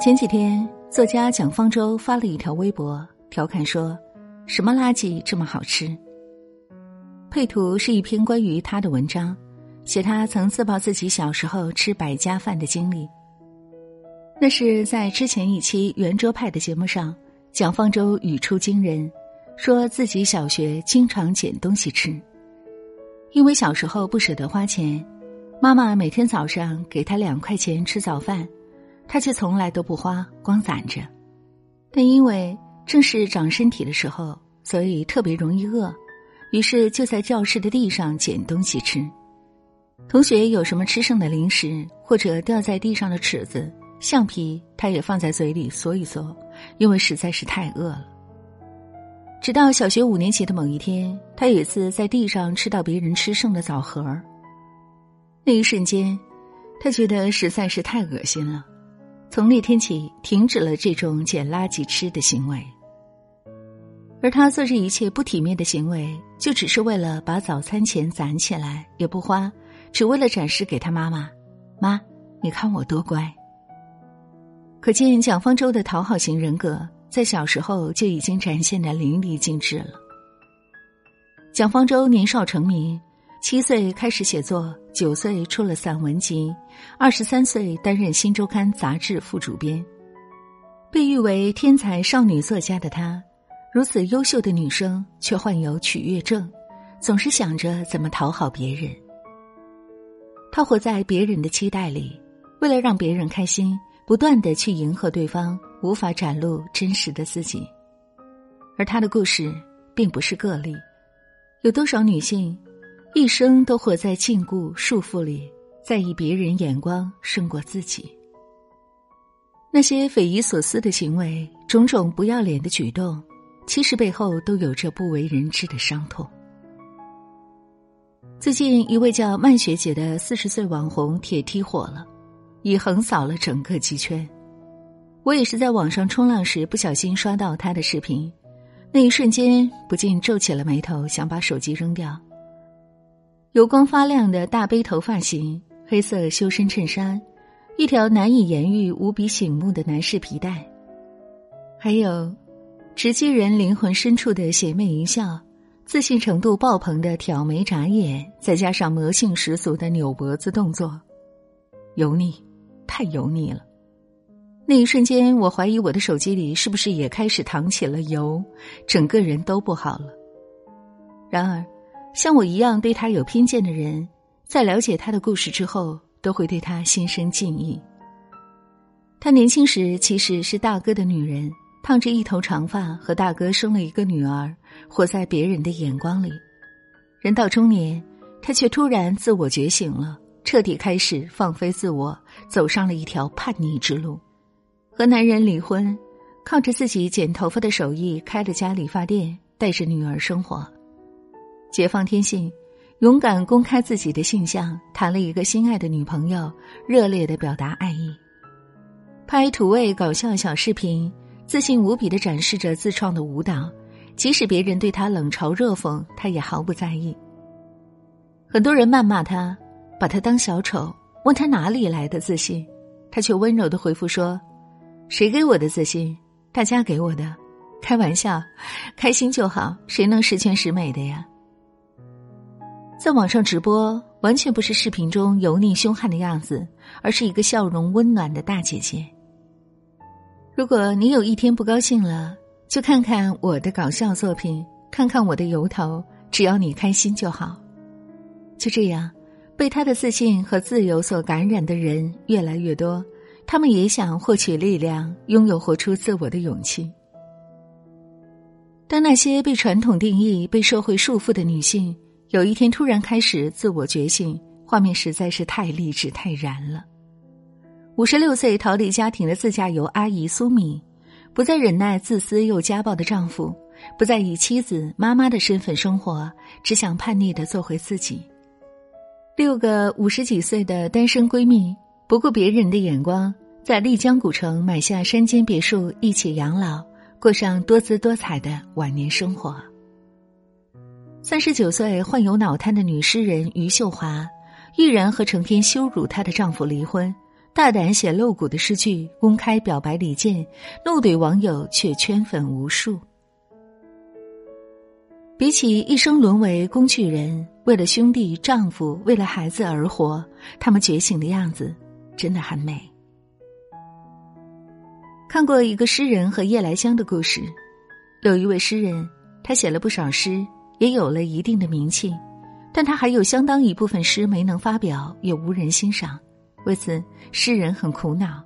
前几天，作家蒋方舟发了一条微博，调侃说：“什么垃圾这么好吃？”配图是一篇关于他的文章，写他曾自曝自己小时候吃百家饭的经历。那是在之前一期圆桌派的节目上，蒋方舟语出惊人，说自己小学经常捡东西吃，因为小时候不舍得花钱，妈妈每天早上给他两块钱吃早饭。他却从来都不花，光攒着。但因为正是长身体的时候，所以特别容易饿，于是就在教室的地上捡东西吃。同学有什么吃剩的零食，或者掉在地上的尺子、橡皮，他也放在嘴里嗦一嗦，因为实在是太饿了。直到小学五年级的某一天，他有一次在地上吃到别人吃剩的枣核，那一瞬间，他觉得实在是太恶心了。从那天起，停止了这种捡垃圾吃的行为。而他做这一切不体面的行为，就只是为了把早餐钱攒起来，也不花，只为了展示给他妈妈：“妈，你看我多乖。”可见蒋方舟的讨好型人格在小时候就已经展现的淋漓尽致了。蒋方舟年少成名。七岁开始写作，九岁出了散文集，二十三岁担任《新周刊》杂志副主编，被誉为天才少女作家的她，如此优秀的女生却患有取悦症，总是想着怎么讨好别人。她活在别人的期待里，为了让别人开心，不断的去迎合对方，无法展露真实的自己。而她的故事并不是个例，有多少女性？一生都活在禁锢束缚里，在意别人眼光胜过自己。那些匪夷所思的行为，种种不要脸的举动，其实背后都有着不为人知的伤痛。最近，一位叫曼学姐的四十岁网红铁梯火了，已横扫了整个极圈。我也是在网上冲浪时不小心刷到她的视频，那一瞬间不禁皱起了眉头，想把手机扔掉。油光发亮的大背头发型，黑色修身衬衫，一条难以言喻、无比醒目的男士皮带，还有直击人灵魂深处的邪魅一笑，自信程度爆棚的挑眉眨眼，再加上魔性十足的扭脖子动作，油腻，太油腻了。那一瞬间，我怀疑我的手机里是不是也开始淌起了油，整个人都不好了。然而。像我一样对他有偏见的人，在了解他的故事之后，都会对他心生敬意。他年轻时其实是大哥的女人，烫着一头长发，和大哥生了一个女儿，活在别人的眼光里。人到中年，他却突然自我觉醒了，彻底开始放飞自我，走上了一条叛逆之路，和男人离婚，靠着自己剪头发的手艺开了家理发店，带着女儿生活。解放天性，勇敢公开自己的性向，谈了一个心爱的女朋友，热烈的表达爱意，拍土味搞笑小视频，自信无比的展示着自创的舞蹈，即使别人对他冷嘲热讽，他也毫不在意。很多人谩骂他，把他当小丑，问他哪里来的自信，他却温柔的回复说：“谁给我的自信？大家给我的，开玩笑，开心就好，谁能十全十美的呀？”在网上直播，完全不是视频中油腻凶悍的样子，而是一个笑容温暖的大姐姐。如果你有一天不高兴了，就看看我的搞笑作品，看看我的油头，只要你开心就好。就这样，被他的自信和自由所感染的人越来越多，他们也想获取力量，拥有活出自我的勇气。当那些被传统定义、被社会束缚的女性。有一天突然开始自我觉醒，画面实在是太励志、太燃了。五十六岁逃离家庭的自驾游阿姨苏米，不再忍耐自私又家暴的丈夫，不再以妻子、妈妈的身份生活，只想叛逆的做回自己。六个五十几岁的单身闺蜜，不顾别人的眼光，在丽江古城买下山间别墅，一起养老，过上多姿多彩的晚年生活。三十九岁患有脑瘫的女诗人余秀华，毅然和成天羞辱她的丈夫离婚，大胆写露骨的诗句，公开表白李健，怒怼网友却圈粉无数。比起一生沦为工具人，为了兄弟、丈夫、为了孩子而活，他们觉醒的样子真的很美。看过一个诗人和夜来香的故事，有一位诗人，他写了不少诗，也有了一定的名气，但他还有相当一部分诗没能发表，也无人欣赏。为此，诗人很苦恼。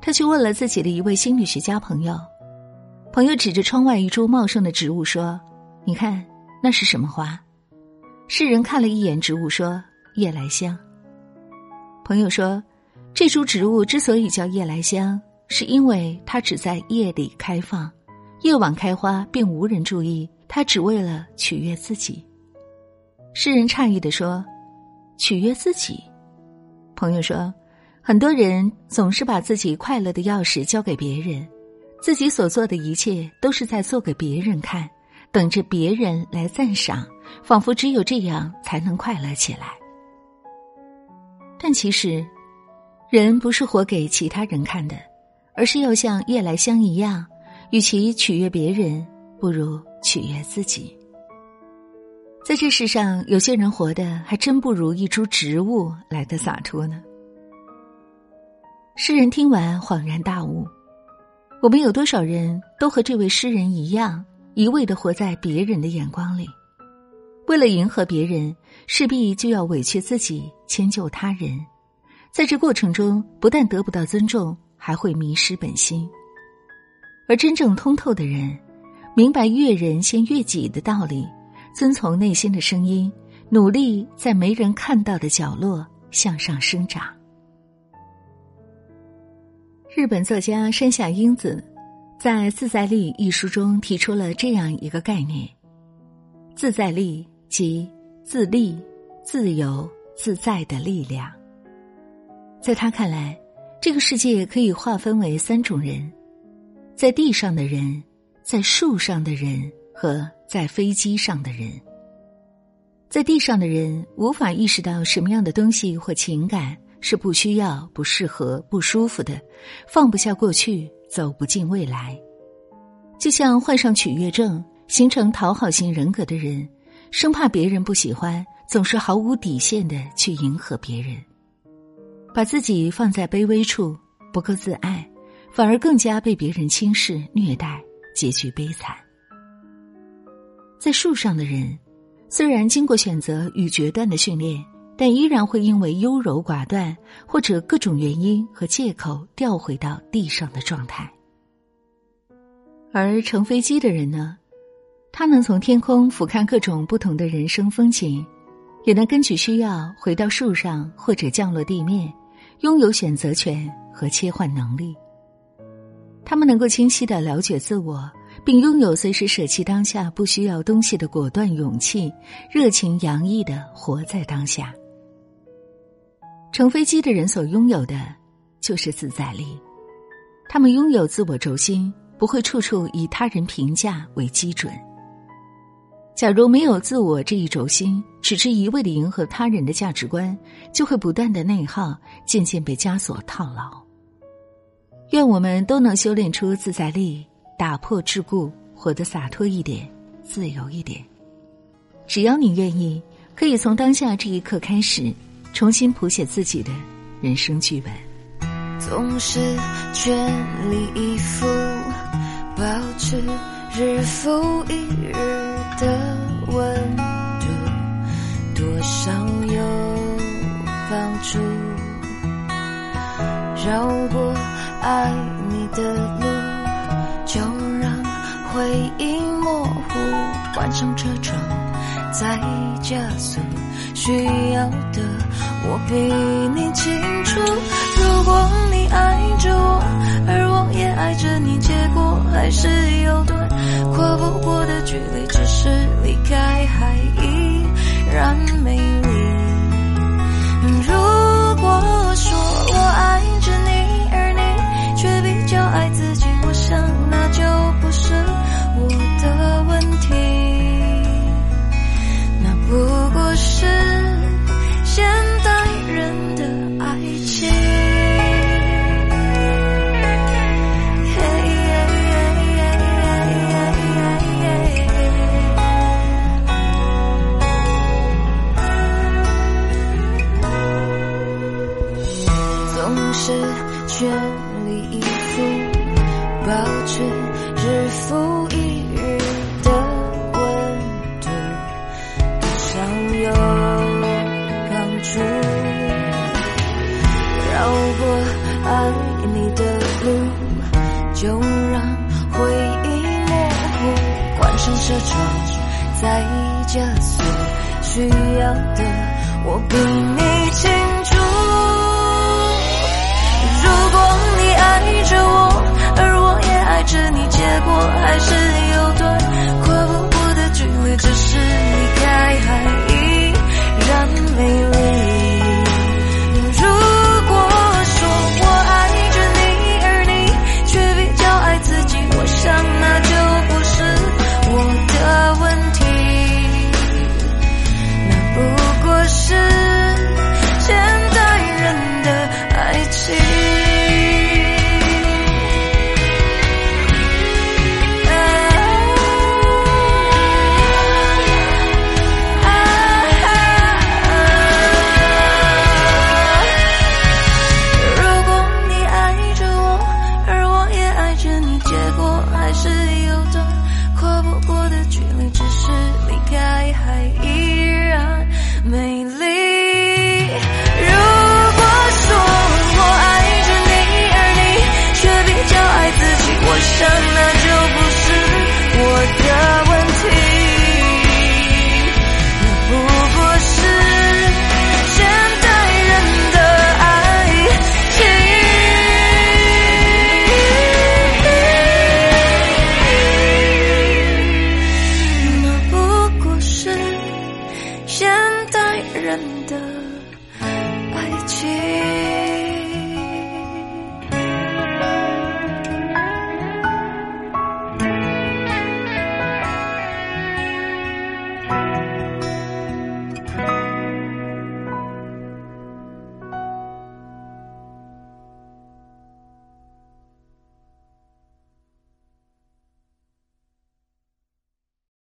他去问了自己的一位心理学家朋友，朋友指着窗外一株茂盛的植物说。你看，那是什么花？世人看了一眼植物，说：“夜来香。”朋友说：“这株植物之所以叫夜来香，是因为它只在夜里开放，夜晚开花，并无人注意。他只为了取悦自己。”诗人诧异的说：“取悦自己？”朋友说：“很多人总是把自己快乐的钥匙交给别人，自己所做的一切都是在做给别人看。”等着别人来赞赏，仿佛只有这样才能快乐起来。但其实，人不是活给其他人看的，而是要像夜来香一样，与其取悦别人，不如取悦自己。在这世上，有些人活的还真不如一株植物来的洒脱呢。诗人听完恍然大悟：我们有多少人都和这位诗人一样？一味的活在别人的眼光里，为了迎合别人，势必就要委屈自己，迁就他人。在这过程中，不但得不到尊重，还会迷失本心。而真正通透的人，明白悦人先悦己的道理，遵从内心的声音，努力在没人看到的角落向上生长。日本作家山下英子。在《自在力》一书中提出了这样一个概念：自在力即自立、自由、自在的力量。在他看来，这个世界可以划分为三种人：在地上的人，在树上的人和在飞机上的人。在地上的人无法意识到什么样的东西或情感是不需要、不适合、不舒服的，放不下过去。走不进未来，就像患上取悦症、形成讨好型人格的人，生怕别人不喜欢，总是毫无底线的去迎合别人，把自己放在卑微处，不够自爱，反而更加被别人轻视、虐待，结局悲惨。在树上的人，虽然经过选择与决断的训练，但依然会因为优柔寡断或者各种原因和借口调回到地上的状态。而乘飞机的人呢，他能从天空俯瞰各种不同的人生风景，也能根据需要回到树上或者降落地面，拥有选择权和切换能力。他们能够清晰的了解自我，并拥有随时舍弃当下不需要东西的果断勇气，热情洋溢的活在当下。乘飞机的人所拥有的，就是自在力。他们拥有自我轴心。不会处处以他人评价为基准。假如没有自我这一轴心，只是一味的迎合他人的价值观，就会不断的内耗，渐渐被枷锁套牢。愿我们都能修炼出自在力，打破桎梏，活得洒脱一点，自由一点。只要你愿意，可以从当下这一刻开始，重新谱写自己的人生剧本。总是全力以赴。保持日复一日的温度，多少有帮助。绕过爱你的路，就让回忆模糊。关上车窗，再加速。需要的我比你清楚。如果你爱着我，而我也爱着你，结果还是有段跨不过的距离。只是离开还依然美丽。如果说我爱是全力以赴，保持日复一日的温度，多少有帮助。绕过爱你的路，就让回忆模糊，关上车窗，再加速，需要的我比你清楚。着你，结果还是有段跨不过的距离，只是离开，还依然美丽。